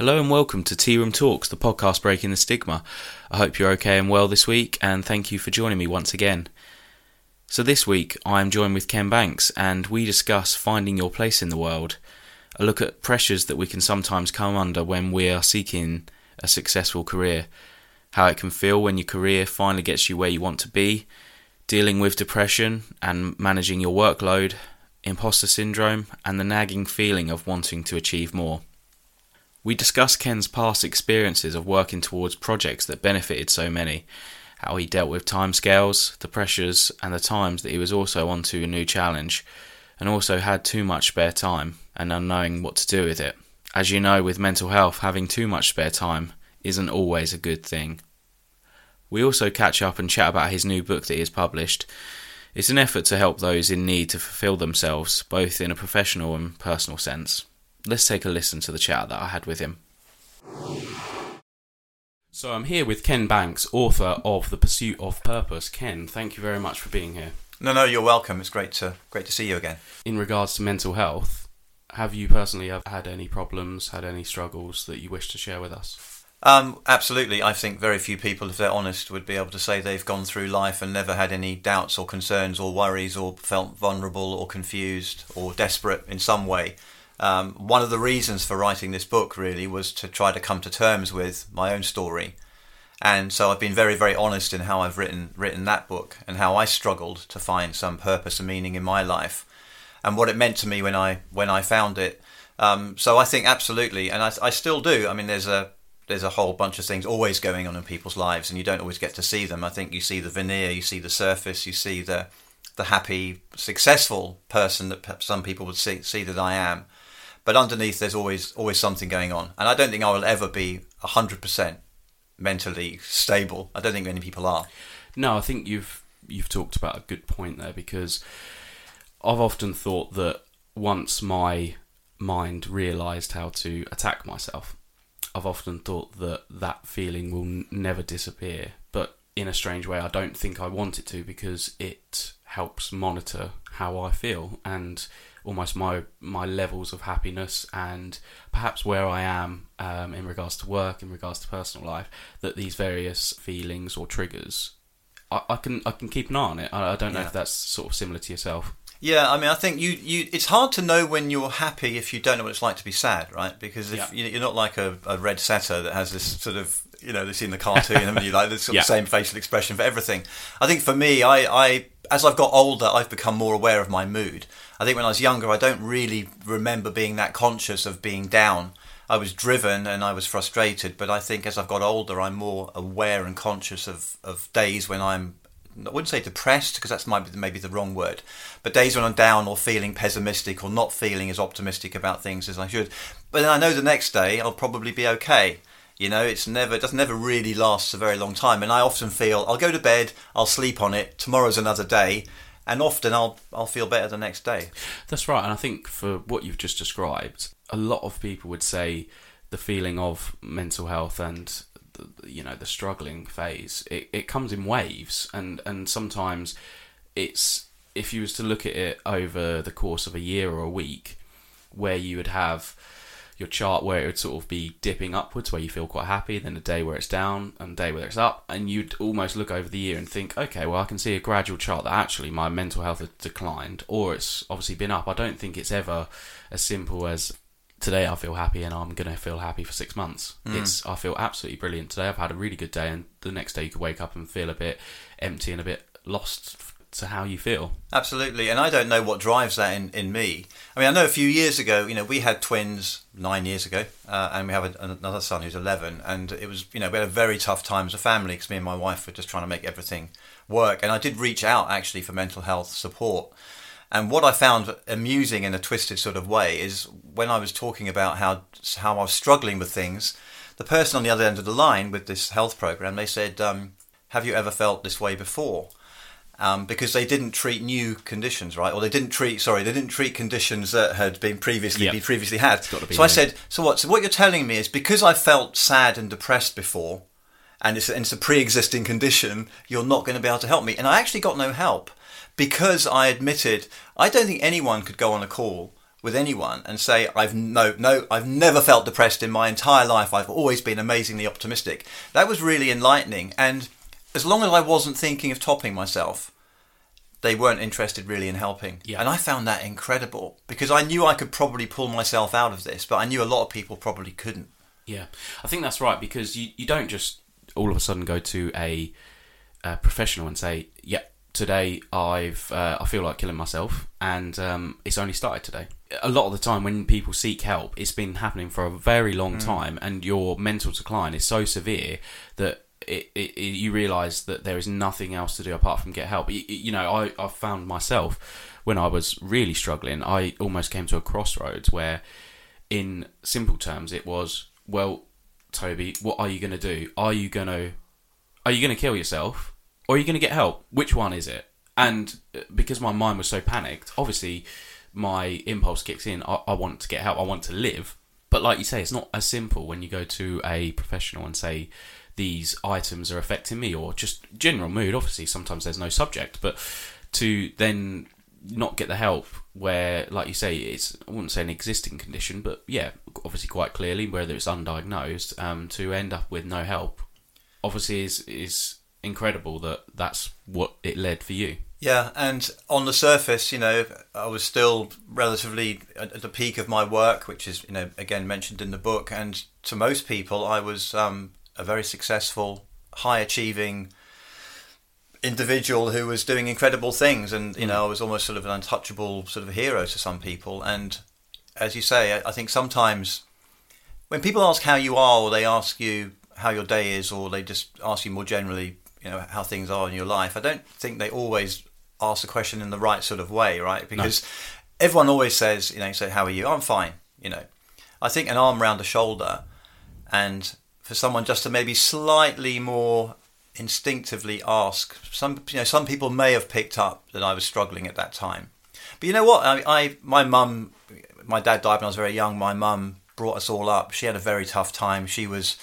Hello and welcome to Tea Room Talks, the podcast breaking the stigma. I hope you're okay and well this week, and thank you for joining me once again. So, this week I am joined with Ken Banks, and we discuss finding your place in the world, a look at pressures that we can sometimes come under when we are seeking a successful career, how it can feel when your career finally gets you where you want to be, dealing with depression and managing your workload, imposter syndrome, and the nagging feeling of wanting to achieve more. We discuss Ken's past experiences of working towards projects that benefited so many, how he dealt with timescales, the pressures, and the times that he was also onto a new challenge, and also had too much spare time and unknowing what to do with it. As you know, with mental health, having too much spare time isn't always a good thing. We also catch up and chat about his new book that he has published. It's an effort to help those in need to fulfill themselves, both in a professional and personal sense let's take a listen to the chat that I had with him. So I'm here with Ken Banks, author of The Pursuit of Purpose. Ken, thank you very much for being here. No, no, you're welcome. It's great to great to see you again. In regards to mental health, have you personally had any problems, had any struggles that you wish to share with us? Um, absolutely. I think very few people, if they're honest, would be able to say they've gone through life and never had any doubts or concerns or worries or felt vulnerable or confused or desperate in some way. Um, one of the reasons for writing this book really was to try to come to terms with my own story. And so I've been very, very honest in how I've written written that book and how I struggled to find some purpose and meaning in my life, and what it meant to me when I when I found it. Um, so I think absolutely, and I, I still do. I mean, there's a there's a whole bunch of things always going on in people's lives, and you don't always get to see them. I think you see the veneer, you see the surface, you see the the happy, successful person that some people would see see that I am but underneath there's always always something going on. And i don't think i will ever be 100% mentally stable. I don't think many people are. No i think you've you've talked about a good point there because i've often thought that once my mind realized how to attack myself i've often thought that that feeling will n- never disappear. But in a strange way i don't think i want it to because it helps monitor how i feel. And almost my my levels of happiness and perhaps where I am um, in regards to work, in regards to personal life, that these various feelings or triggers, I, I can I can keep an eye on it. I, I don't know yeah. if that's sort of similar to yourself. Yeah, I mean, I think you, you. It's hard to know when you're happy if you don't know what it's like to be sad, right? Because if yeah. you're not like a, a red setter that has this sort of you know, this in the cartoon, and you like the sort of same facial expression for everything. I think for me, I, I as I've got older, I've become more aware of my mood. I think when I was younger, I don't really remember being that conscious of being down. I was driven and I was frustrated, but I think as I've got older, I'm more aware and conscious of, of days when I'm I wouldn't say depressed because that's might be maybe the wrong word, but days when I'm down or feeling pessimistic or not feeling as optimistic about things as I should. But then I know the next day I'll probably be okay. You know, it's never it doesn't never really lasts a very long time, and I often feel I'll go to bed, I'll sleep on it. Tomorrow's another day, and often I'll I'll feel better the next day. That's right, and I think for what you've just described, a lot of people would say the feeling of mental health and the, you know the struggling phase it, it comes in waves, and and sometimes it's if you was to look at it over the course of a year or a week, where you would have your chart where it would sort of be dipping upwards where you feel quite happy, then a day where it's down and a day where it's up, and you'd almost look over the year and think, okay, well I can see a gradual chart that actually my mental health has declined, or it's obviously been up. I don't think it's ever as simple as today I feel happy and I'm gonna feel happy for six months. Mm. It's I feel absolutely brilliant today. I've had a really good day, and the next day you could wake up and feel a bit empty and a bit lost to how you feel. Absolutely, and I don't know what drives that in, in me. I mean, I know a few years ago, you know, we had twins nine years ago, uh, and we have a, another son who's 11, and it was, you know, we had a very tough time as a family because me and my wife were just trying to make everything work. And I did reach out actually for mental health support. And what I found amusing in a twisted sort of way is when I was talking about how how I was struggling with things, the person on the other end of the line with this health program, they said, um, "Have you ever felt this way before?" Um, because they didn't treat new conditions, right? Or they didn't treat, sorry, they didn't treat conditions that had been previously yep. been previously had. So new. I said, so what? So what you're telling me is because I felt sad and depressed before, and it's, and it's a pre-existing condition, you're not going to be able to help me. And I actually got no help because I admitted I don't think anyone could go on a call with anyone and say I've no no I've never felt depressed in my entire life. I've always been amazingly optimistic. That was really enlightening and as long as I wasn't thinking of topping myself, they weren't interested really in helping. Yeah. And I found that incredible because I knew I could probably pull myself out of this, but I knew a lot of people probably couldn't. Yeah, I think that's right because you, you don't just all of a sudden go to a, a professional and say, "Yeah, today I've uh, I feel like killing myself," and um, it's only started today. A lot of the time, when people seek help, it's been happening for a very long time, and your mental decline is so severe that it, it, it, you realise that there is nothing else to do apart from get help. You, you know, I I found myself when I was really struggling, I almost came to a crossroads where, in simple terms, it was well, Toby, what are you going to do? Are you going to are you going to kill yourself or are you going to get help? Which one is it? And uh, because my mind was so panicked, obviously my impulse kicks in. I, I want to get help. I want to live. But like you say, it's not as simple when you go to a professional and say these items are affecting me or just general mood. Obviously, sometimes there's no subject, but to then not get the help where, like you say, it's I wouldn't say an existing condition, but yeah, obviously quite clearly whether it's undiagnosed, um, to end up with no help, obviously is is incredible that that's what it led for you. Yeah, and on the surface, you know, I was still relatively at the peak of my work, which is, you know, again mentioned in the book. And to most people, I was um, a very successful, high achieving individual who was doing incredible things. And, you mm. know, I was almost sort of an untouchable sort of hero to some people. And as you say, I, think sometimes when people ask how you are, or they ask you how your day is, or they just ask you more generally, you know, how things are in your life, I don't think they always ask the question in the right sort of way, right? Because everyone always says, you know, say, "How are you?" I'm fine. You know, I think an arm around the shoulder, and for someone just to maybe slightly more instinctively ask. Some, you know, some people may have picked up that I was struggling at that time. But you know what? I, I my mum, my dad died when I was very young. My mum brought us all up. She had a very tough time. She was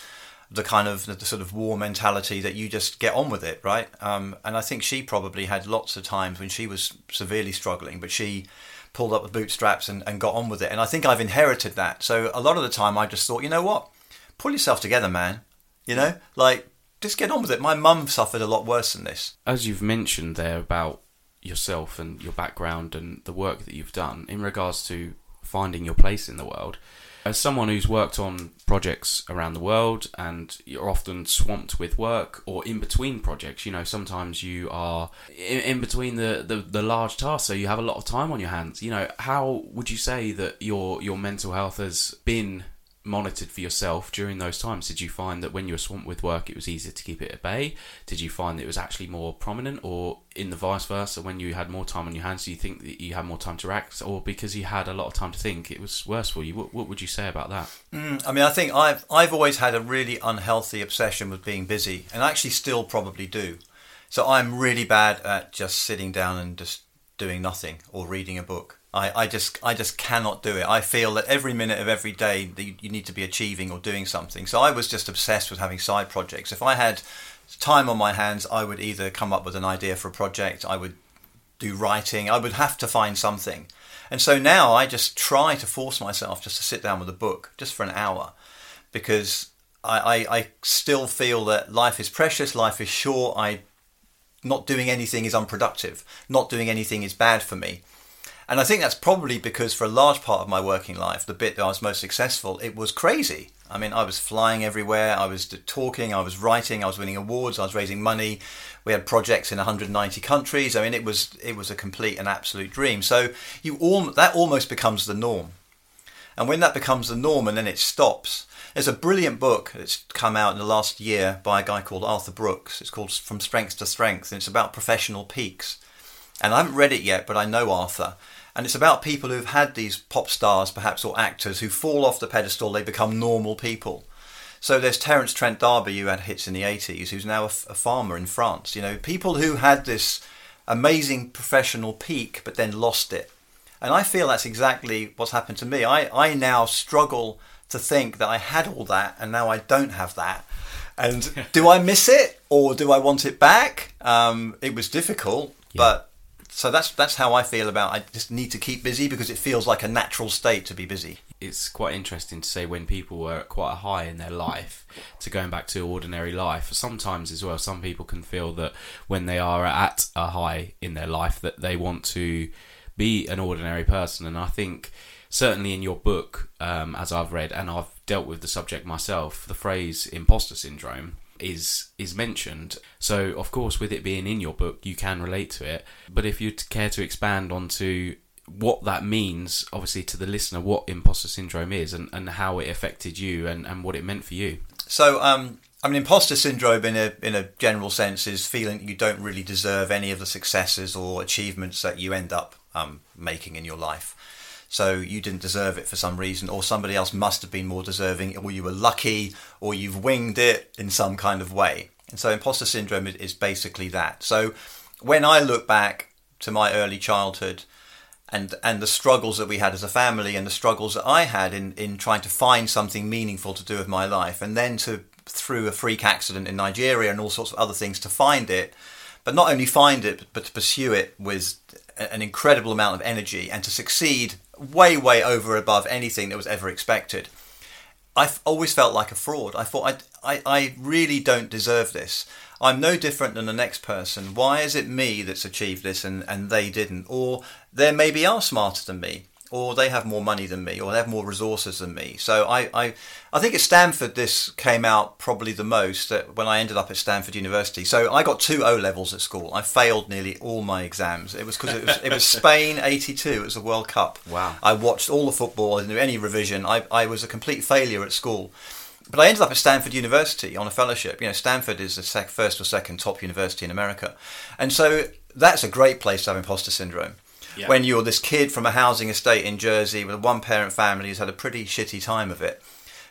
the kind of the, sort of war mentality that you just get on with it, right? Um, and I think she probably had lots of times when she was severely struggling, but she pulled up the bootstraps and, and got on with it. And I think I've inherited that. So a lot of the time, I just thought, you know what, pull yourself together, man. You know, like just get on with it. My mum suffered a lot worse than this. As you've mentioned there about yourself and your background and the work that you've done in regards to finding your place in the world, as someone who's worked on projects around the world and you're often swamped with work or in between projects, you know, sometimes you are in, in between the, the, the large tasks, so you have a lot of time on your hands. You know, how would you say that your your mental health has been monitored for yourself during those times? Did you find that when you were swamped with work, it was easier to keep it at bay? Did you find that it was actually more prominent, or in the vice versa, when you had more time on your hands, do you think that you had more time to act, or because you had a lot of time to think, it was worse for you? What, what would you say about that? Mm, I mean, I think I've I've always had a really unhealthy obsession with being busy, and I actually still probably do. So I'm really bad at just sitting down and just doing nothing or reading a book. I, I just I just cannot do it. I feel that every minute of every day that you, you need to be achieving or doing something. So I was just obsessed with having side projects. If I had time on my hands, I would either come up with an idea for a project, I would do writing, I would have to find something. And so now I just try to force myself just to sit down with a book just for an hour because I, I, I still feel that life is precious, life is short. I not doing anything is unproductive. Not doing anything is bad for me. And I think that's probably because for a large part of my working life, the bit that I was most successful, it was crazy. I mean, I was flying everywhere, I was talking, I was writing, I was winning awards, I was raising money. We had projects in 190 countries. I mean, it was it was a complete and absolute dream. So you all that almost becomes the norm. And when that becomes the norm and then it stops, there's a brilliant book that's come out in the last year by a guy called Arthur Brooks. It's called From Strength to Strength, and it's about professional peaks. And I haven't read it yet, but I know Arthur. And it's about people who've had these pop stars, perhaps, or actors who fall off the pedestal, they become normal people. So there's Terence Trent D'Arby, who had hits in the 80s, who's now a, a farmer in France. You know, people who had this amazing professional peak, but then lost it. And I feel that's exactly what's happened to me. I, I now struggle to think that I had all that and now I don't have that. And do I miss it or do I want it back? Um, it was difficult, Yeah. but so that's that's how I feel about. I just need to keep busy because it feels like a natural state to be busy. It's quite interesting to say when people were at quite a high in their life to going back to ordinary life. Sometimes as well, some people can feel that when they are at a high in their life that they want to be an ordinary person, and I think certainly in your book, um, as I've read and I've dealt with the subject myself, the phrase imposter syndrome is is mentioned. So of course, with it being in your book, you can relate to it. But if you care to expand onto what that means, obviously to the listener, what imposter syndrome is and, and how it affected you and, and what it meant for you. So um, I mean, imposter syndrome, in a in a general sense, is feeling you don't really deserve any of the successes or achievements that you end up um, making in your life. So you didn't deserve it for some reason, or somebody else must have been more deserving, or you were lucky, or you've winged it in some kind of way. And so imposter syndrome is basically that. So when I look back to my early childhood and and the struggles that we had as a family and the struggles that I had in, in trying to find something meaningful to do with my life and then to through a freak accident in Nigeria and all sorts of other things to find it, but not only find it but to pursue it with an incredible amount of energy and to succeed way, way over above anything that was ever expected. I've always felt like a fraud. I thought I, I, I really don't deserve this. I'm no different than the next person. Why is it me that's achieved this and, and they didn't? Or they maybe are smarter than me or they have more money than me, or they have more resources than me. So I, I, I think at Stanford this came out probably the most that when I ended up at Stanford University. So I got two O levels at school. I failed nearly all my exams. It was because it was, it was Spain '82. It was a World Cup. Wow. I watched all the football. I didn't do any revision. I, I was a complete failure at school. But I ended up at Stanford University on a fellowship. You know, Stanford is the sec- first or second top university in America, and so that's a great place to have imposter syndrome yeah. when you're this kid from a housing estate in Jersey with a one parent family who's had a pretty shitty time of it,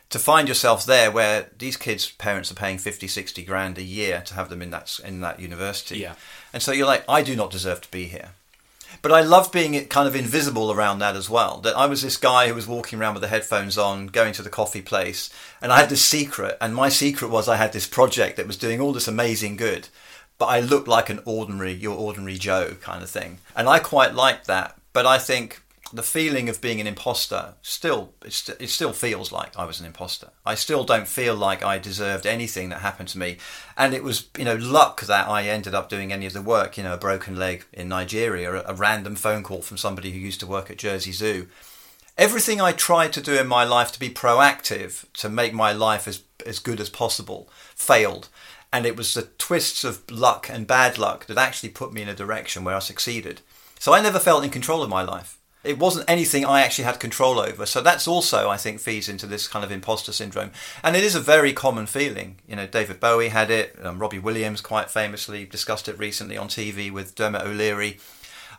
to find yourself there where these kids' parents are paying 50, 60 grand a year to have them in that, in that university. Yeah. And so you're like, I do not deserve to be here. But I love being kind of invisible around that as well. That I was this guy who was walking around with the headphones on, going to the coffee place, and I had this secret. And my secret was I had this project that was doing all this amazing good but I look like an ordinary, your ordinary Joe kind of thing. And I quite like that. But I think the feeling of being an imposter still, it, st- it still feels like I was an imposter. I still don't feel like I deserved anything that happened to me. And it was, you know, luck that I ended up doing any of the work, you know, a broken leg in Nigeria, a, a random phone call from somebody who used to work at Jersey Zoo. Everything I tried to do in my life to be proactive, to make my life as, as good as possible, failed and it was the twists of luck and bad luck that actually put me in a direction where I succeeded. So I never felt in control of my life. It wasn't anything I actually had control over. So that's also, I think, feeds into this kind of imposter syndrome. And it is a very common feeling. You know, David Bowie had it. Um, Robbie Williams quite famously discussed it recently on TV with Dermot O'Leary.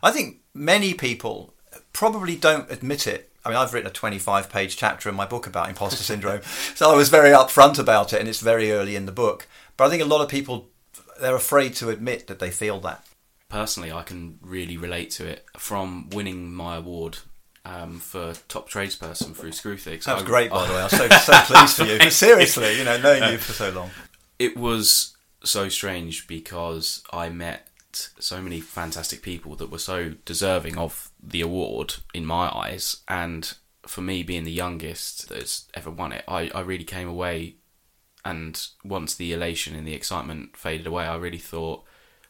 I think many people probably don't admit it. I mean, I've written a 25 page chapter in my book about imposter syndrome. so I was very upfront about it, and it's very early in the book. But I think a lot of people they're afraid to admit that they feel that. Personally, I can really relate to it from winning my award um, for top tradesperson through Screwfix. That was great, by the way. I'm so so pleased for you. But seriously, you know, knowing you for so long, it was so strange because I met so many fantastic people that were so deserving of the award in my eyes, and for me being the youngest that's ever won it, I, I really came away and once the elation and the excitement faded away, I really thought,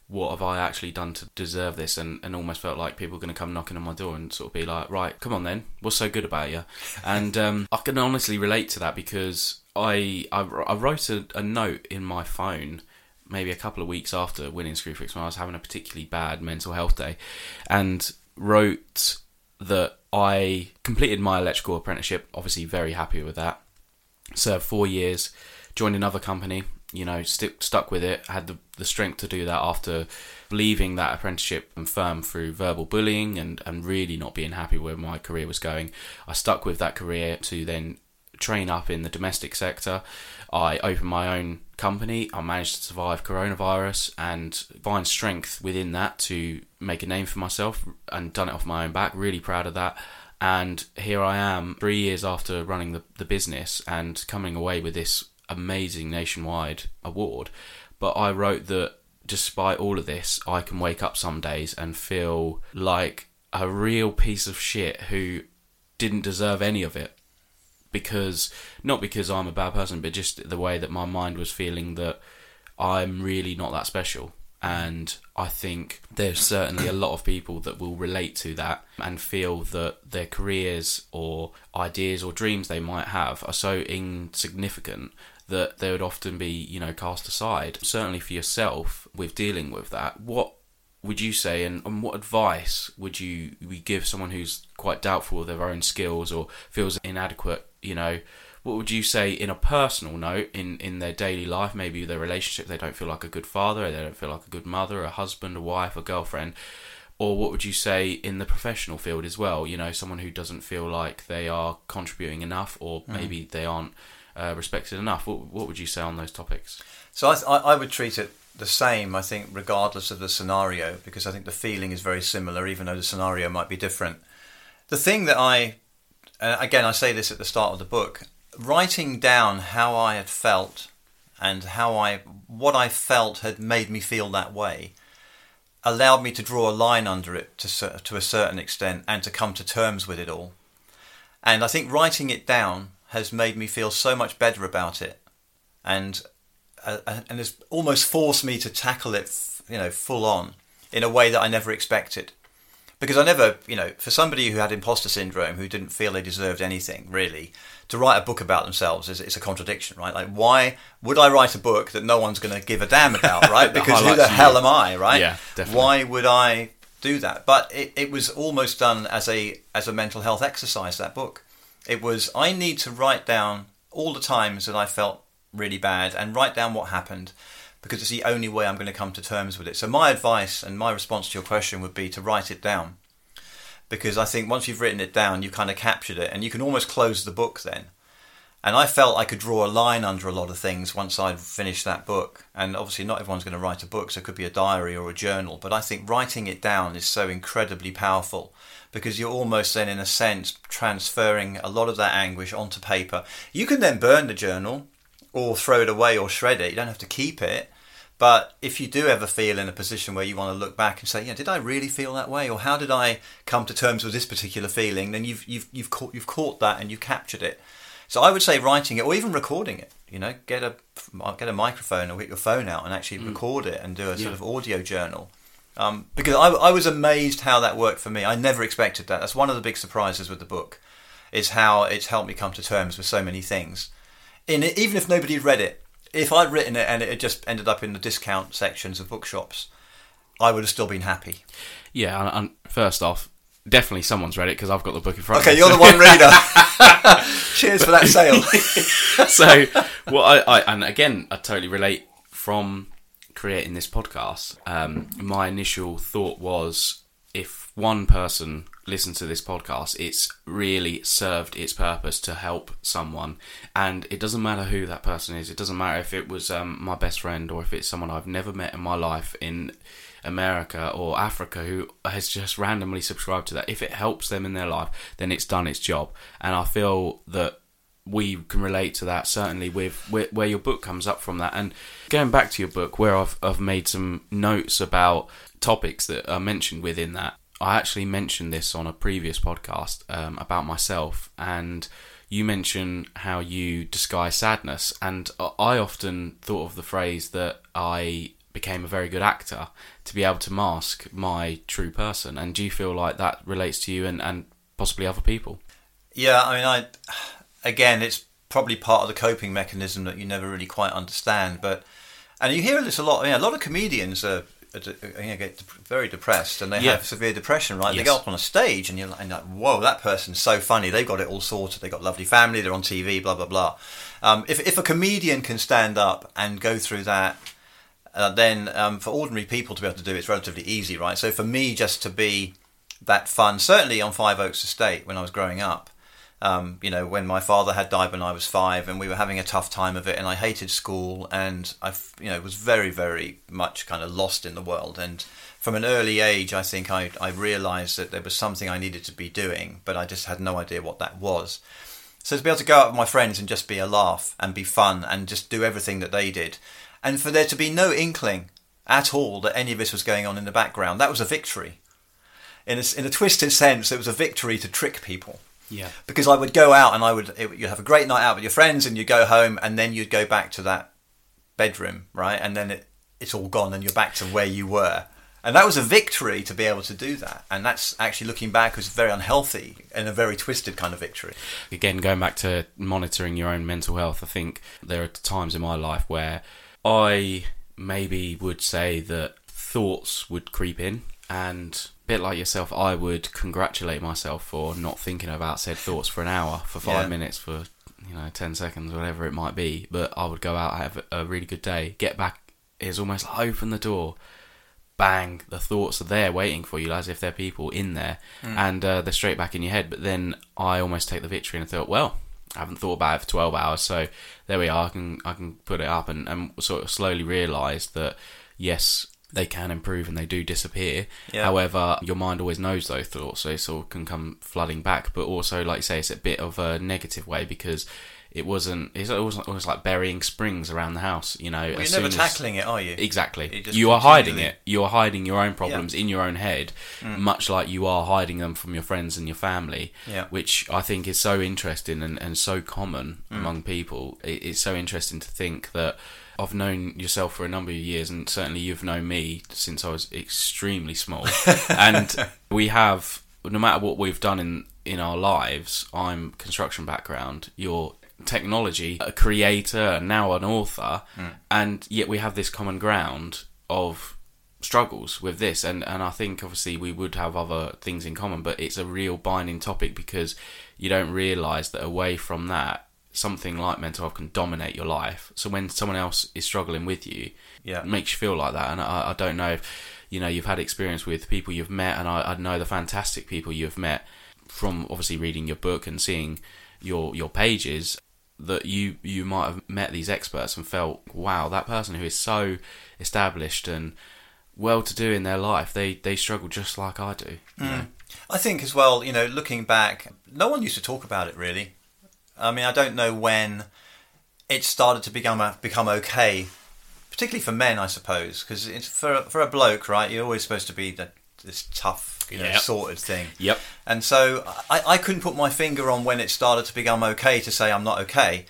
what have I actually done to deserve this? And, and almost felt like people were going to come knocking on my door and sort of be like, right, come on then, what's so good about you? And um, I can honestly relate to that because I I, I wrote a, a, note in my phone maybe a couple of weeks after winning Screwfix when I was having a particularly bad mental health day, and wrote that I completed my electrical apprenticeship. Obviously, very happy with that. Served four years joined another company, you know, st- stuck with it, had the, the strength to do that after leaving that apprenticeship and firm through verbal bullying and, and really not being happy where my career was going. I stuck with that career to then train up in the domestic sector. I opened my own company. I managed to survive coronavirus and find strength within that to make a name for myself and done it off my own back. Really proud of that. And here I am, three years after running the, the business and coming away with this amazing nationwide award. But I wrote that despite all of this, I can wake up some days and feel like a real piece of shit who didn't deserve any of it. Because, not because I'm a bad person, but just the way that my mind was feeling that I'm really not that special. And I think there's certainly a lot of people that will relate to that and feel that their careers or ideas or dreams they might have are so insignificant that they would often be, you know, cast aside. Certainly for yourself, with dealing with that, what would you say, and, and what advice would you we give someone who's quite doubtful of their own skills or feels inadequate? You know, what would you say in a personal note in in their daily life? Maybe their relationship, they don't feel like a good father, they don't feel like a good mother, a husband, a wife, a girlfriend. Or what would you say in the professional field as well? You know, someone who doesn't feel like they are contributing enough, or mm. maybe they aren't uh, respected enough. What, what would you say on those topics? So I, I would treat it the same, I think, regardless of the scenario, because I think the feeling is very similar, even though the scenario might be different. The thing that I, uh, again, I say this at the start of the book, writing down how I had felt and how I, what I felt had made me feel that way, allowed me to draw a line under it to to a certain extent and to come to terms with it all. And I think writing it down has made me feel so much better about it, and uh, and has almost forced me to tackle it, you know, full on in a way that I never expected. Because I never, you know, for somebody who had imposter syndrome, who didn't feel they deserved anything really, to write a book about themselves is it's a contradiction, right? Like, why would I write a book that no one's going to give a damn about, right? Because who the hell am I, right? Yeah, definitely. Why would I do that? But it, it was almost done as a as a mental health exercise. That book, it was I need to write down all the times that I felt really bad and write down what happened because it's the only way I'm going to come to terms with it. So my advice and my response to your question would be to write it down. Because I think once you've written it down, you've kind of captured it and you can almost close the book then. And I felt I could draw a line under a lot of things once I'd finished that book. And obviously, not everyone's going to write a book, so it could be a diary or a journal. But I think writing it down is so incredibly powerful because you're almost then, in a sense, transferring a lot of that anguish onto paper. You can then burn the journal or throw it away or shred it. You don't have to keep it. But if you do ever feel in a position where you want to look back and say, "Yeah, did I really feel that way, or how did I come to terms with this particular feeling?" Then you've you've you've caught you've caught that and you've captured it. So I would say writing it or even recording it. You know, get a get a microphone or get your phone out and actually mm. record it and do a sort yeah. of audio journal. Um, because I, I was amazed how that worked for me. I never expected that. That's one of the big surprises with the book, is how it's helped me come to terms with so many things in it, even if nobody had read it, if I'd written it and it had just ended up in the discount sections of bookshops, I would have still been happy. Yeah, and, and first off, definitely someone's read it because I've got the book in front. Okay, of me. Okay, you're the one reader. Cheers for that sale. so, well, I, I, and again, I totally relate from creating this podcast. Um, my initial thought was if one person listen to this podcast, it's really served its purpose to help someone. And it doesn't matter who that person is. It doesn't matter if it was um, my best friend or if it's someone I've never met in my life in America or Africa who has just randomly subscribed to that. If it helps them in their life, then it's done its job. And I feel that we can relate to that certainly with where, where, your book comes up from that and going back to your book where I've, I've made some notes about topics that are mentioned within that I actually mentioned this on a previous podcast um, about myself, and you mentioned how you disguise sadness, and I often thought of the phrase that I became a very good actor to be able to mask my true person. And do you feel like that relates to you and, and possibly other people? Yeah, I mean, I again, it's probably part of the coping mechanism that you never really quite understand, but and you hear this a lot. You know, a lot of comedians are you know, get very depressed and they yeah. have severe depression, right? Yes. They go up on a stage and you're like, whoa, that person's so funny. They've got it all sorted. They've got lovely family. They're on TV, blah, blah, blah. Um, if, if a comedian can stand up and go through that, uh, then um, for ordinary people to be able to do it, it's relatively easy, right? So for me, just to be that fun, certainly on Five Oaks Estate when I was growing up, um, you know, when my father had died when I was five, and we were having a tough time of it, and I hated school, and I, you know, was very, very much kind of lost in the world. And from an early age, I think I, I realised that there was something I needed to be doing, but I just had no idea what that was. So to be able to go out with my friends and just be a laugh and be fun and just do everything that they did, and for there to be no inkling at all that any of this was going on in the background, that was a victory. In a, in a twisted sense, it was a victory to trick people. Yeah. Because I would go out and I would it, you'd have a great night out with your friends and you go home and then you'd go back to that bedroom, right? And then it, it's all gone and you're back to where you were. And that was a victory to be able to do that. And that's actually looking back was very unhealthy and a very twisted kind of victory. Again, going back to monitoring your own mental health, I think there are times in my life where I maybe would say that thoughts would creep in and a bit like yourself i would congratulate myself for not thinking about said thoughts for an hour for five Yeah. minutes for you know 10 seconds whatever it might be. But i would go out have a really good day get back it's almost like open the door bang the thoughts are there waiting for you as if they're people in there and uh, they're straight back in your head. But then i almost take the victory and I thought well I haven't thought about it for 12 hours so there we are I can I can put it up. And, and sort of slowly realise that yes they can improve and they do disappear Yeah. however your mind always knows those thoughts so it sort of can come flooding back but also like you say it's a bit of a negative way because it wasn't it's almost, almost like burying springs around the house you know Well, as you're never soon as- tackling it, are you? Exactly. You are hiding it. You are hiding your own problems in your own head, mm. much like you are hiding them from your friends and your family, Yeah. which I think is so interesting and, and so common mm. among people. It, it's so interesting to think that I've known yourself for a number of years, and certainly you've known me since I was extremely small. and we have, no matter what we've done in, in our lives, I'm construction background, you're technology, a creator, now an author, hmm. and yet we have this common ground of struggles with this and and I think obviously we would have other things in common but it's a real binding topic because you don't realize that away from that something like mental health can dominate your life so when someone else is struggling with you Yeah. it makes you feel like that and I, I don't know if you know you've had experience with people you've met and I, I know the fantastic people you've met from obviously reading your book and seeing your your pages that you you might have met these experts and felt wow that person who is so established and well to do in their life they they struggle just like I do you hmm. know? I think as well, you know, looking back, no one used to talk about it really. I mean, I don't know when it started to become become okay, particularly for men, I suppose, because it's for a- for a bloke, right? You're always supposed to be the, this tough, you know, Yep. sorted thing. Yep. And so I, I couldn't put my finger on when it started to become okay to say I'm not okay.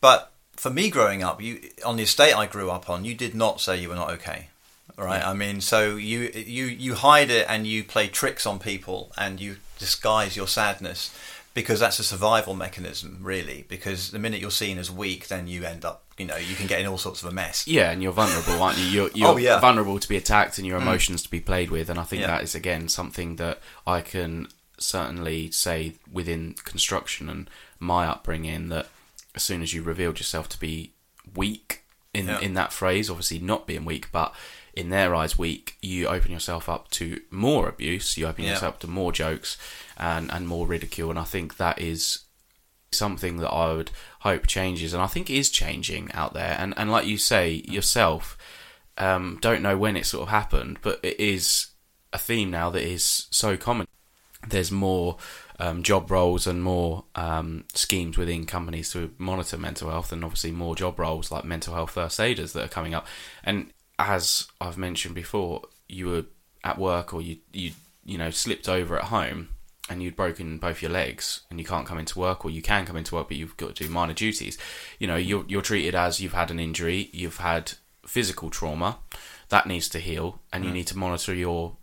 But for me growing up, you on the estate I grew up on, you did not say you were not okay. Right? I mean, so you you you hide it and you play tricks on people and you disguise your sadness because that's a survival mechanism, really. Because the minute you're seen as weak, then you end up, you know, you can get in all sorts of a mess. Yeah, and you're vulnerable, aren't you? You're, oh, you're Oh, yeah. vulnerable to be attacked and your hmm. emotions to be played with. And I think Yeah. that is, again, something that I can certainly say within construction and my upbringing that as soon as you revealed yourself to be weak in, Yeah. in that phrase, obviously not being weak, but in their eyes weak, you open yourself up to more abuse, you open Yeah. yourself up to more jokes and, and more ridicule. And I think that is something that I would hope changes, and I think is changing out there. And and like you say yourself, um, don't know when it sort of happened, but it is a theme now that is so common. There's more um, job roles and more um, schemes within companies to monitor mental health, and obviously more job roles like mental health first aiders that are coming up. And as I've mentioned before, you were at work or you you you know slipped over at home and you'd broken both your legs and you can't come into work or you can come into work but you've got to do minor duties. You know you're, you're treated as you've had an injury you've had physical trauma that needs to heal and you mm. need to monitor your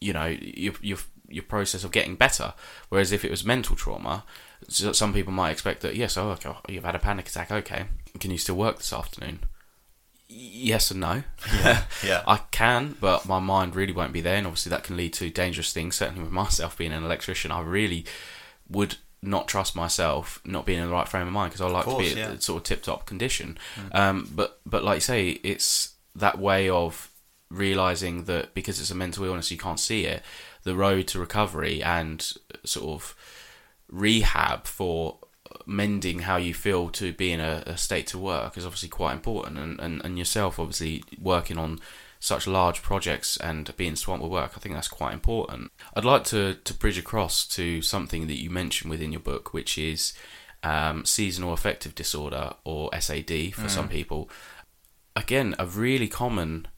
you know your your your process of getting better. Whereas if it was mental trauma so some people might expect that yes oh okay, you've had a panic attack okay can you still work this afternoon yes and no Yeah, yeah. I can, but my mind really won't be there, and obviously that can lead to dangerous things. Certainly, with myself being an electrician, I really would not trust myself not being in the right frame of mind because I like course, to be yeah. at sort of tip top condition. Um, but but like you say, it's that way of realizing that because it's a mental illness, you can't see it. The road to recovery and sort of rehab for mending how you feel to be in a, a state to work is obviously quite important and, and, and yourself obviously working on such large projects and being swamped with work I think that's quite important I'd like to, to bridge across to something that you mentioned within your book which is um, seasonal affective disorder or SAD for some people again a really common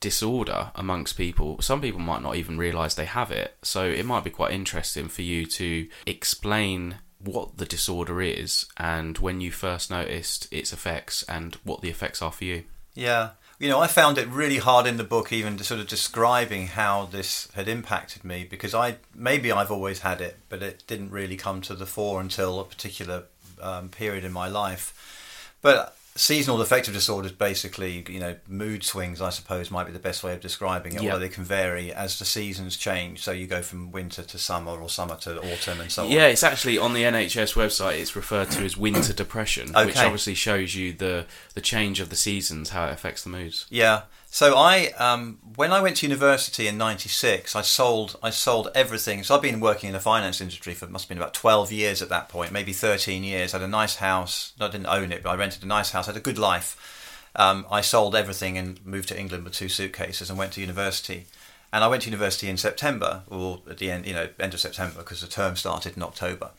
disorder amongst people. Some people might not even realize they have it. So it might be quite interesting for you to explain what the disorder is and when you first noticed its effects and what the effects are for you. Yeah. You know, I found it really hard in the book even to sort of describing how this had impacted me because I maybe I've always had it, but it didn't really come to the fore until a particular um, period in my life. But seasonal affective disorders basically you know mood swings i suppose might be the best way of describing it Yep. although they can vary as the seasons change so you go from winter to summer or summer to autumn and so on Yeah, it's actually on the NHS website. It's referred to as winter depression, which obviously shows you the the change of the seasons, how it affects the moods. Yeah. So I, um, when I went to university in '96, I sold, I sold everything. So I've been working in the finance industry for must have been about 12 years at that point, maybe 13 years. I had a nice house. I didn't own it, but I rented a nice house. I had a good life. Um, I sold everything and moved to England with two suitcases and went to university. And I went to university in September, or at the end, you know, end of September, because the term started in October.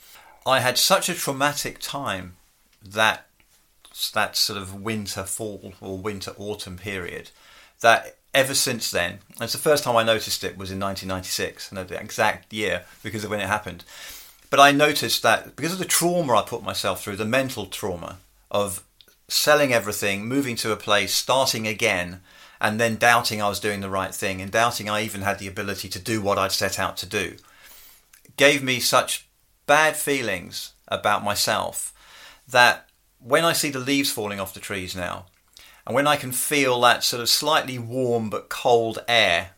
I had such a traumatic time that that sort of winter fall or winter autumn period that ever since then it's the first time i noticed it was in 1996 i know the exact year because of when it happened. But i noticed that because of the trauma i put myself through the mental trauma of selling everything moving to a place starting again and then doubting i was doing the right thing and doubting i even had the ability to do what i'd set out to do gave me such bad feelings about myself that when I see the leaves falling off the trees now, and when I can feel that sort of slightly warm but cold air,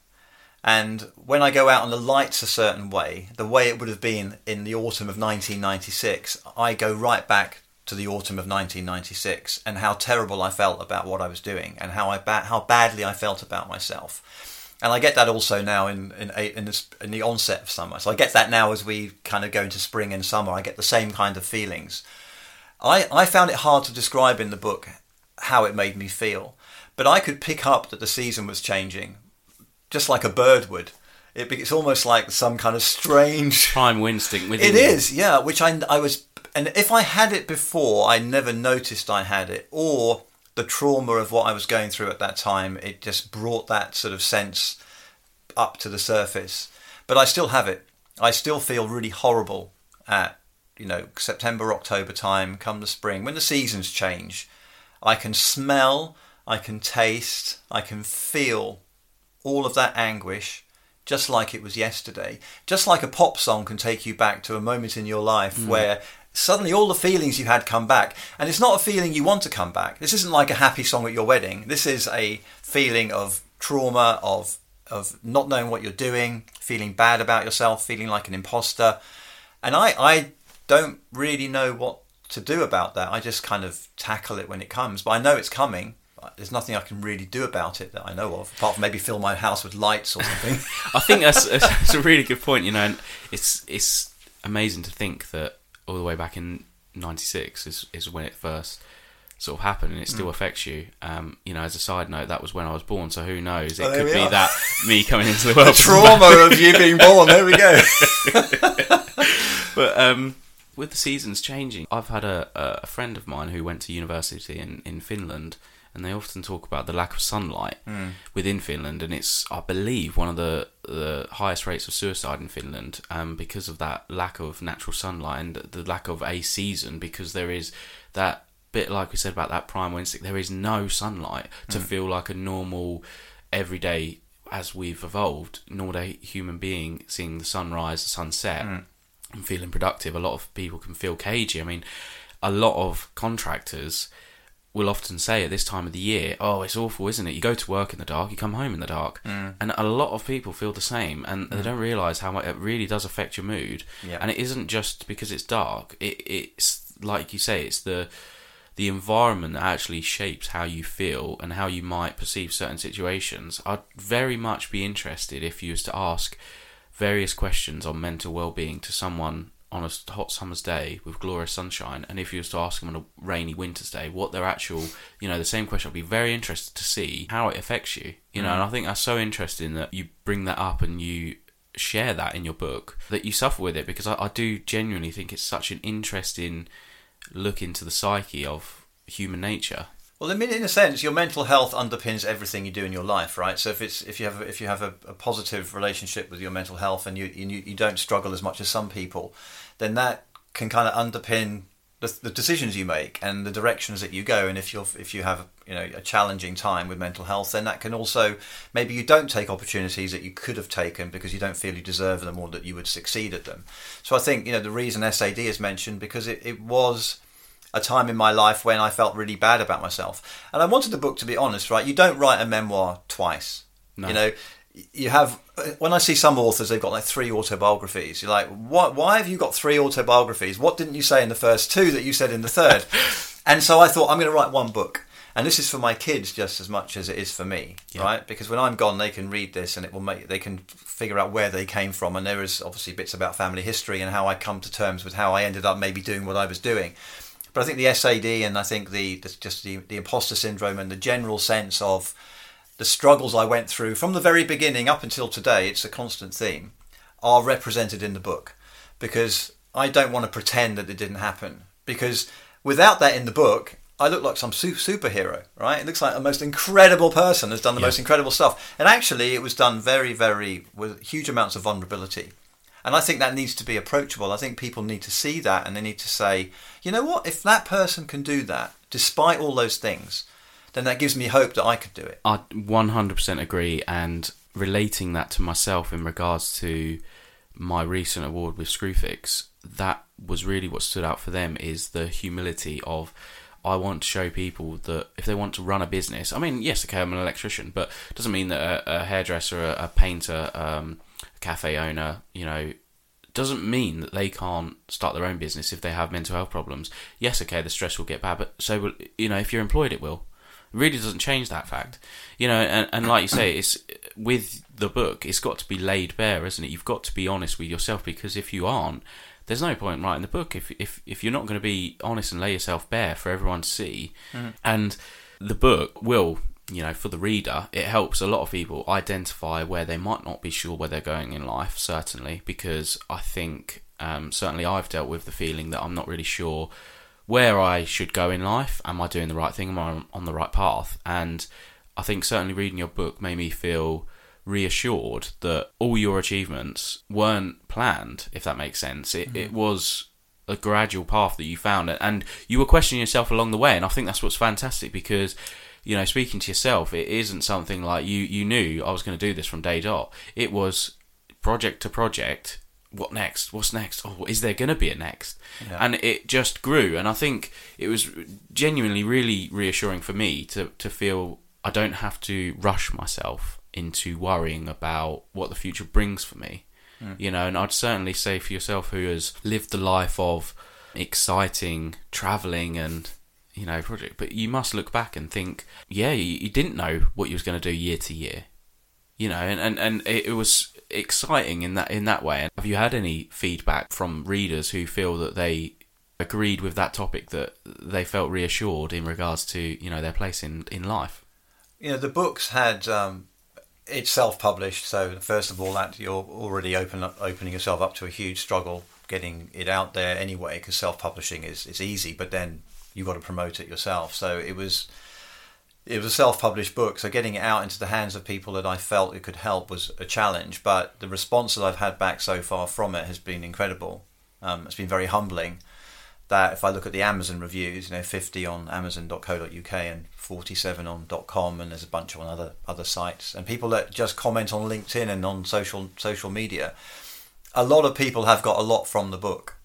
and when I go out and the light's a certain way, the way it would have been in the autumn of 1996, I go right back to the autumn of 1996 and how terrible I felt about what I was doing and how I ba- how badly I felt about myself. And I get that also now in in, in, the, in the onset of summer. So I get that now as we kind of go into spring and summer. I get the same kind of feelings. I, I found it hard to describe in the book how it made me feel, but I could pick up that the season was changing, just like a bird would. It, it's almost like some kind of strange. Primal instinct within It you. is, yeah. Which I I was, and if I had it before, I never noticed I had it, or the trauma of what I was going through at that time. It just brought that sort of sense up to the surface. But I still have it. I still feel really horrible at you know September, October time, come the spring when the seasons change. I can smell, I can taste, I can feel all of that anguish just like it was yesterday. Just like a pop song can take you back to a moment in your life mm. where suddenly all the feelings you had come back. And it's not a feeling you want to come back. This isn't like a happy song at your wedding. This is a feeling of trauma, of of not knowing what you're doing, feeling bad about yourself, feeling like an imposter. And I, I don't really know what to do about that. I just kind of tackle it when it comes. But I know it's coming. There's nothing I can really do about it that I know of, apart from maybe fill my house with lights or something. I think that's, that's a really good point. You know, and it's it's amazing to think that all the way back in '96 is is when it first sort of happened, and it Mm. still affects you. Um, you know, as a side note, that was when I was born, so who knows? It Oh, could be are. that me coming into the world. the trauma of you being born. There we go. But um, with the seasons changing, I've had a, a friend of mine who went to university in, in Finland, and they often talk about the lack of sunlight hmm. within Finland, and it's I believe one of the the highest rates of suicide in Finland um, because of that lack of natural sunlight and the lack of a season because there is that bit like we said about that primal instinct. There is no sunlight to hmm. feel like a normal everyday as we've evolved, normal day human being seeing the sunrise, the sunset hmm. And feeling productive. A lot of people can feel cagey. I mean, a lot of contractors will often say at this time of the year, "Oh, it's awful, isn't it? You go to work in the dark, you come home in the dark," mm. and a lot of people feel the same, and they mm. don't realise how much it really does affect your mood. Yeah. And it isn't just because it's dark. It, it's like you say, it's the the environment that actually shapes how you feel and how you might perceive certain situations. I'd very much be interested if you was to ask various questions on mental well-being to someone on a hot summer's day with glorious sunshine, and if you was to ask them on a rainy winter's day, what their actual, you know, the same question, I'd be very interested to see how it affects you. You know, and mm. I think that's so interesting that you bring that up and you share that in your book that you suffer with it because I, I do genuinely think it's such an interesting look into the psyche of human nature. Well, I mean, in a sense, your mental health underpins everything you do in your life, right? So if it's if you have if you have a, a positive relationship with your mental health and you, you you don't struggle as much as some people, then that can kind of underpin the, the decisions you make and the directions that you go. And if you're if you have you know a challenging time with mental health, then that can also maybe you don't take opportunities that you could have taken because you don't feel you deserve them or that you would succeed at them. So I think you know the reason SAD is mentioned because it, it was a time in my life when I felt really bad about myself. And I wanted the book to be honest, right? You don't write a memoir twice. No. You know, you have when I see some authors, they've got like three autobiographies. You're like, what? Why have you got three autobiographies? What didn't you say in the first two that you said in the third? and so I thought I'm going to write one book, and this is for my kids just as much as it is for me, yeah. right? Because when I'm gone, they can read this and it will make they can figure out where they came from. And there is obviously bits about family history and how I come to terms with how I ended up maybe doing what I was doing. But I think the SAD and I think the, the just the, the imposter syndrome and the general sense of the struggles I went through from the very beginning up until today, it's a constant theme, are represented in the book. Because I don't want to pretend that it didn't happen. Because without that in the book, I look like some superhero, right? It looks like the most incredible person has done the yeah. most incredible stuff. And actually, it was done very, very with huge amounts of vulnerability. And I think that needs to be approachable. I think people need to see that and they need to say, you know what, if that person can do that, despite all those things, then that gives me hope that I could do it. I 100% agree. And relating that to myself in regards to my recent award with Screwfix, that was really what stood out for them is the humility of. I want to show people that if they want to run a business, I mean, yes, okay, I'm an electrician, but it doesn't mean that a, a hairdresser, a, a painter, um, cafe owner, you know, doesn't mean that they can't start their own business if they have mental health problems. Yes, okay, the stress will get bad, but so will, you know, if you're employed, it will. It really doesn't change that fact, you know. And, and like you say, it's with the book, it's got to be laid bare, isn't it? You've got to be honest with yourself because if you aren't, there's no point writing the book if if if you're not going to be honest and lay yourself bare for everyone to see. Mm. And the book will you know, for the reader, it helps a lot of people identify where they might not be sure where they're going in life, certainly, because I think um, certainly I've dealt with the feeling that I'm not really sure where I should go in life. Am I doing the right thing? Am I on the right path? And I think certainly reading your book made me feel reassured that all your achievements weren't planned, if that makes sense. It, mm-hmm. it was a gradual path that you found, and you were questioning yourself along the way. And I think that's what's fantastic because you know, speaking to yourself, it isn't something like you you knew I was going to do this from day dot. It was project to project. What next? What's next? Oh, is there going to be a next? Yeah. And it just grew. And I think it was genuinely really reassuring for me to to feel I don't have to rush myself into worrying about what the future brings for me. Mm. You know, and I'd certainly say for yourself who has lived the life of exciting traveling and you know project. But you must look back and think, yeah, you, you didn't know what you was going to do year to year, you know, and and, and it, was exciting in that in that way. Have you had any feedback from readers who feel that they agreed with that topic that they felt reassured in regards to you know their place in in life? You know, the books had. Um, it's self-published, so first of all, that you're already open up, opening yourself up to a huge struggle getting it out there anyway, because self-publishing is, is easy, but then you've got to promote it yourself. So it was it was a self-published book, so getting it out into the hands of people that I felt it could help was a challenge. But the response that I've had back so far from it has been incredible. Um, it's been very humbling. That if I look at the Amazon reviews, you know, 50 on Amazon.co.uk and 47 on .com, and there's a bunch on other other sites, and people that just comment on LinkedIn and on social social media, a lot of people have got a lot from the book,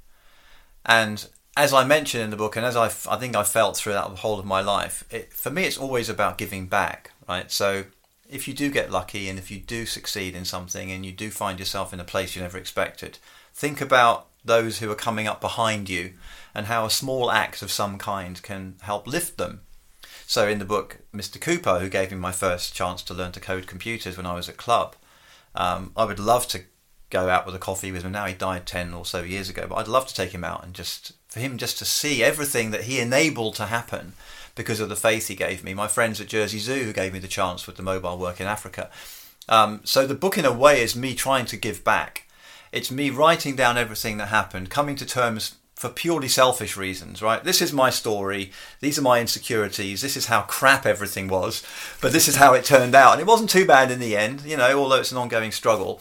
and as I mentioned in the book, and as I, I think I felt throughout the whole of my life, it, for me, it's always about giving back, right? So if you do get lucky and if you do succeed in something and you do find yourself in a place you never expected, think about those who are coming up behind you and how a small act of some kind can help lift them. So in the book, Mr. Cooper, who gave me my first chance to learn to code computers when I was at club, um, I would love to go out with a coffee with him. Now he died 10 or so years ago, but I'd love to take him out and just for him just to see everything that he enabled to happen because of the faith he gave me. My friends at Jersey Zoo who gave me the chance with the mobile work in Africa. Um, so the book, in a way, is me trying to give back. It's me writing down everything that happened, coming to terms for purely selfish reasons, right? This is my story. These are my insecurities. This is how crap everything was, but this is how it turned out. And it wasn't too bad in the end, you know, although it's an ongoing struggle.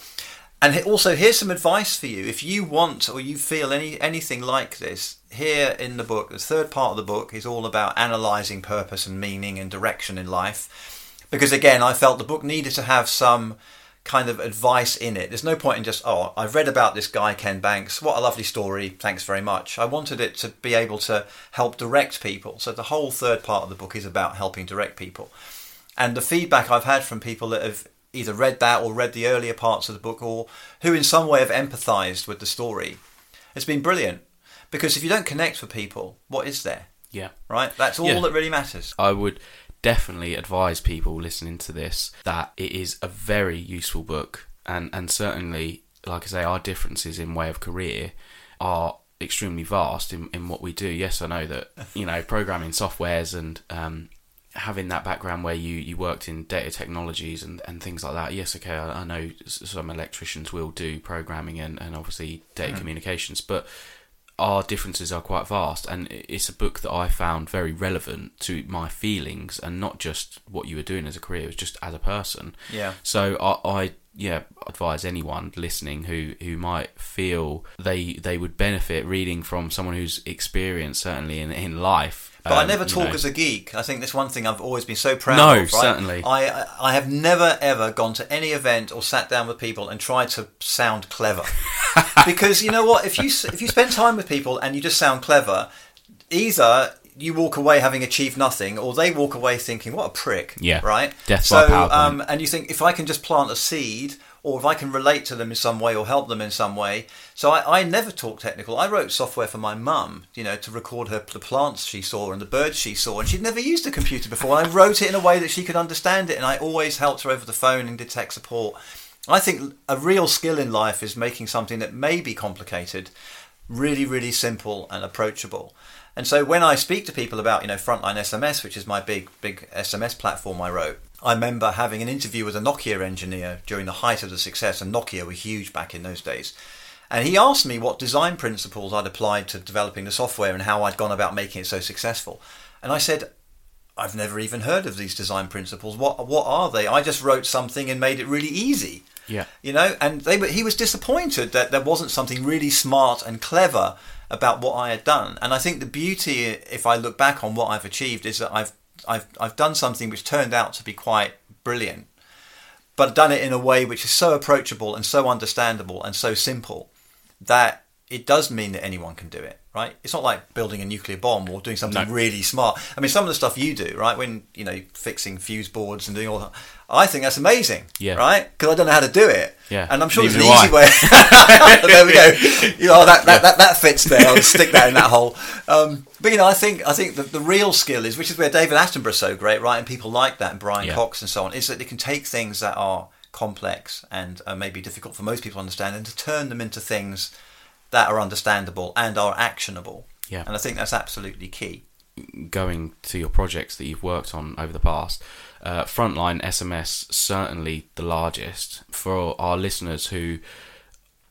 And also, here's some advice for you. If you want or you feel any anything like this, here in the book, the third part of the book is all about analysing purpose and meaning and direction in life. Because again, I felt the book needed to have some kind of advice in it. There's no point in just, oh, I've read about this guy, Ken Banks. What a lovely story. Thanks very much. I wanted it to be able to help direct people. So the whole third part of the book is about helping direct people. And the feedback I've had from people that have either read that or read the earlier parts of the book or who in some way have empathized with the story. It's been brilliant. Because if you don't connect with people what is there? Yeah. Right? That's all Yeah. that really matters. I would definitely advise people listening to this that it is a very useful book, and and certainly, like I say, our differences in way of career are extremely vast in, in what we do. Yes, I know that you know programming softwares and um, having that background where you, you worked in data technologies and, and things like that. Yes, okay, I, I know some electricians will do programming and, and obviously data mm-hmm. communications, but our differences are quite vast, and it's a book that I found very relevant to my feelings and not just what you were doing as a career, it was just as a person. yeah So I, I yeah advise anyone listening who, who might feel they they would benefit reading from someone who's experienced certainly in, in life. But I um, never you talk know. as a geek. I think that's one thing I've always been so proud No, of. Right? certainly. I I- I have never ever gone to any event or sat down with people and tried to sound clever, because you know what? If you if you spend time with people and you just sound clever, either you walk away having achieved nothing, or they walk away thinking, "What a prick!" Yeah. right. Death so, um, and you think if I can just plant a seed, or if I can relate to them in some way, or help them in some way. So I, I never talk technical. I wrote software for my mum, you know, to record her the plants she saw and the birds she saw, and she'd never used a computer before. And I wrote it in a way that she could understand it, and I always helped her over the phone and did tech support. I think a real skill in life is making something that may be complicated really, really simple and approachable. And so when I speak to people about, you know, Frontline SMS, which is my big, big SMS platform I wrote, I remember having an interview with a Nokia engineer during the height of the success, and Nokia were huge back in those days. And he asked me what design principles I'd applied to developing the software and how I'd gone about making it so successful. And I said, I've never even heard of these design principles. What what are they? I just wrote something and made it really easy Yeah. you know and they were, he was disappointed that there wasn't something really smart and clever about what I had done and I think the beauty if I look back on what I've achieved is that I've I've I've done something which turned out to be quite brilliant but done it in a way which is so approachable and so understandable and so simple that it does mean that anyone can do it right? It's not like building a nuclear bomb or doing something No. really smart. I mean some of the stuff you do right? When you know fixing fuse boards and doing all that i think that's amazing Yeah. right because i don't know how to do it Yeah. and i'm sure there's an easy do way there we go you know that that, that, that fits there i'll stick that in that hole um, but you know i think i think that the real skill is which is where david attenborough's so great right and people like that and brian Yeah. cox and so on is that they can take things that are complex and uh, maybe difficult for most people to understand and to turn them into things that are understandable and are actionable. Yeah. And I think that's absolutely key. Going to your projects that you've worked on over the past, uh, Frontline SMS certainly the largest. For our listeners who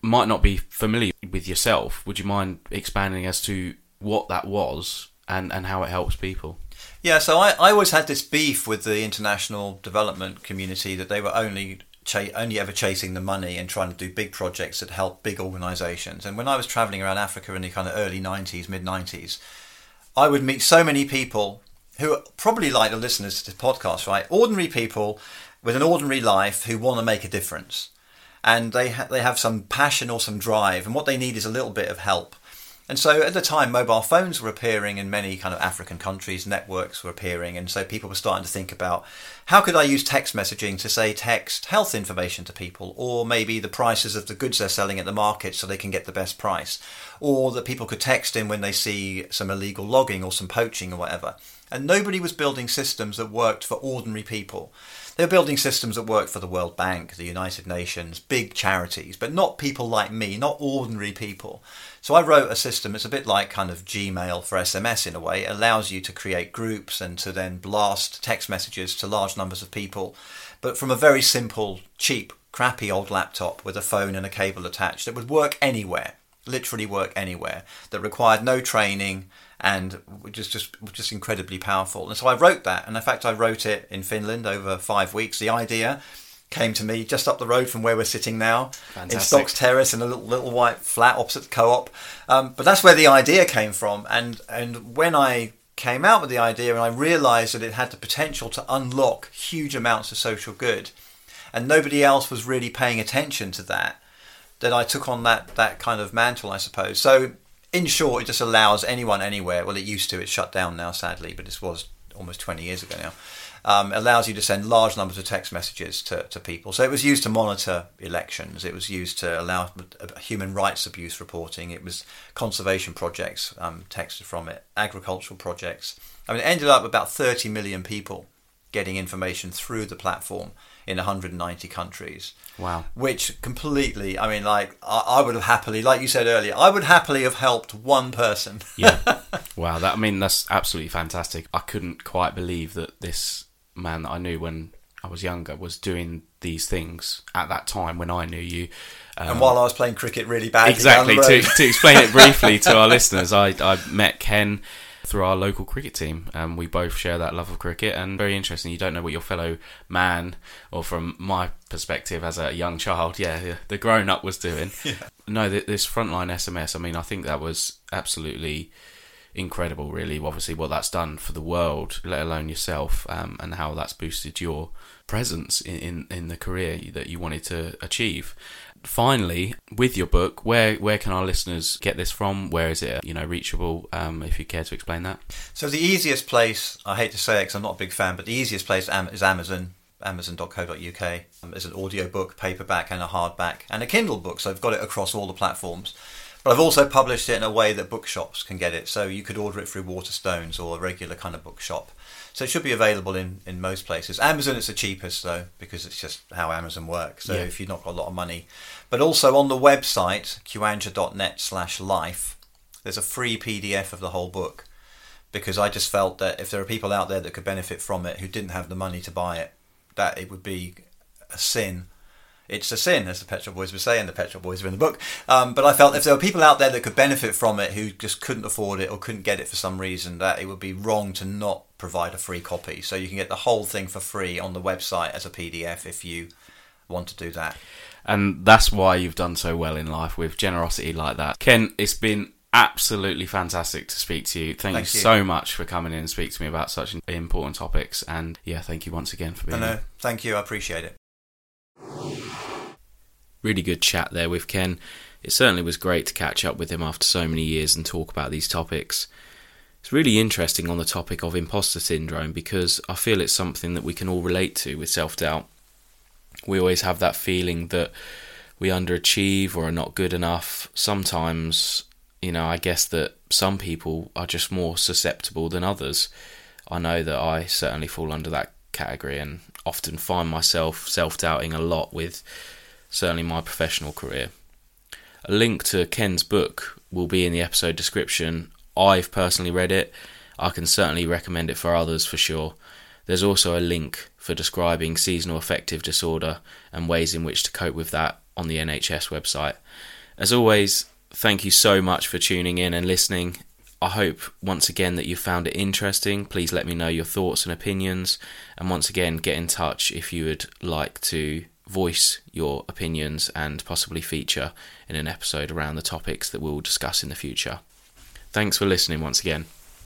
might not be familiar with yourself, would you mind expanding as to what that was and, and how it helps people? Yeah, so I, I always had this beef with the international development community that they were only only ever chasing the money and trying to do big projects that help big organisations. And when I was travelling around Africa in the kind of early 90s, mid 90s, I would meet so many people who are probably like the listeners to this podcast, right? Ordinary people with an ordinary life who want to make a difference. And they, ha- they have some passion or some drive, and what they need is a little bit of help. And so at the time, mobile phones were appearing in many kind of African countries, networks were appearing, and so people were starting to think about how could I use text messaging to say text health information to people, or maybe the prices of the goods they're selling at the market so they can get the best price, or that people could text in when they see some illegal logging or some poaching or whatever. And nobody was building systems that worked for ordinary people. They were building systems that worked for the World Bank, the United Nations, big charities, but not people like me, not ordinary people. So I wrote a system, it's a bit like kind of Gmail for SMS in a way. It allows you to create groups and to then blast text messages to large numbers of people, but from a very simple, cheap, crappy old laptop with a phone and a cable attached that would work anywhere. literally work anywhere, that required no training and just just just incredibly powerful. And so I wrote that, and in fact I wrote it in Finland over five weeks. The idea came to me just up the road from where we're sitting now Fantastic. in Stocks Terrace in a little, little white flat opposite the co-op. Um, but that's where the idea came from, and and when I came out with the idea and I realised that it had the potential to unlock huge amounts of social good, and nobody else was really paying attention to that, then I took on that that kind of mantle, I suppose. So in short, it just allows anyone anywhere. Well, it used to. It's shut down now, sadly, but this was almost 20 years ago now um, allows you to send large numbers of text messages to, to people. So it was used to monitor elections. It was used to allow human rights abuse reporting. It was conservation projects um, texted from it, agricultural projects. I mean, it ended up about 30 million people getting information through the platform in 190 countries. Wow. Which completely, I mean, like, I, I, would have happily, like you said earlier, I would happily have helped one person. yeah. Wow. That, I mean, that's absolutely fantastic. I couldn't quite believe that this man that I knew when I was younger was doing these things at that time when I knew you. Um, and while I was playing cricket really badly. Exactly. To, to explain it briefly to our listeners, I, I met Ken through our local cricket team. Um, we both share that love of cricket, and very interesting. You don't know what your fellow man, or from my perspective as a young child, yeah, the grown up was doing. Yeah. No, this frontline SMS. I mean, I think that was absolutely incredible, really. Obviously, what that's done for the world, let alone yourself, um, and how that's boosted your presence in, in, in the career that you wanted to achieve. Finally, with your book, where where can our listeners get this from? Where is it, you know, reachable? Um, if you care to explain that. So the easiest place, I hate to say it because I'm not a big fan, but the easiest place is Amazon amazon.co.uk. There's an audio book, paperback, and a hardback, and a Kindle book. So I've got it across all the platforms. But I've also published it in a way that bookshops can get it. So you could order it through Waterstones or a regular kind of bookshop. So it should be available in, in most places. Amazon is the cheapest though, because it's just how Amazon works. So yeah. if you've not got a lot of money. But also on the website, kiwanja.net slash life, there's a free PDF of the whole book. Because I just felt that if there are people out there that could benefit from it who didn't have the money to buy it, that it would be a sin it's a sin, as the Pet Shop Boys were saying. The Pet Shop Boys were in the book. Um, but I felt if there were people out there that could benefit from it who just couldn't afford it or couldn't get it for some reason, that it would be wrong to not provide a free copy. So you can get the whole thing for free on the website as a PDF if you want to do that. And that's why you've done so well in life with generosity like that. Ken, it's been absolutely fantastic to speak to you. Thank, thank you, you, so much for coming in and speak to me about such important topics. And yeah, thank you once again for being no, no, here. Thank you. I appreciate it. Really good chat there with Ken. It certainly was great to catch up with him after so many years and talk about these topics. It's really interesting on the topic of imposter syndrome because I feel it's something that we can all relate to with self doubt. We always have that feeling that we underachieve or are not good enough. Sometimes, you know, I guess that some people are just more susceptible than others. I know that I certainly fall under that category and often find myself self doubting a lot with certainly my professional career. A link to Ken's book will be in the episode description. I've personally read it. I can certainly recommend it for others for sure. There's also a link for describing seasonal affective disorder and ways in which to cope with that on the NHS website. As always, thank you so much for tuning in and listening. I hope once again that you found it interesting. Please let me know your thoughts and opinions. And once again, get in touch if you would like to voice your opinions and possibly feature in an episode around the topics that we'll discuss in the future. Thanks for listening once again.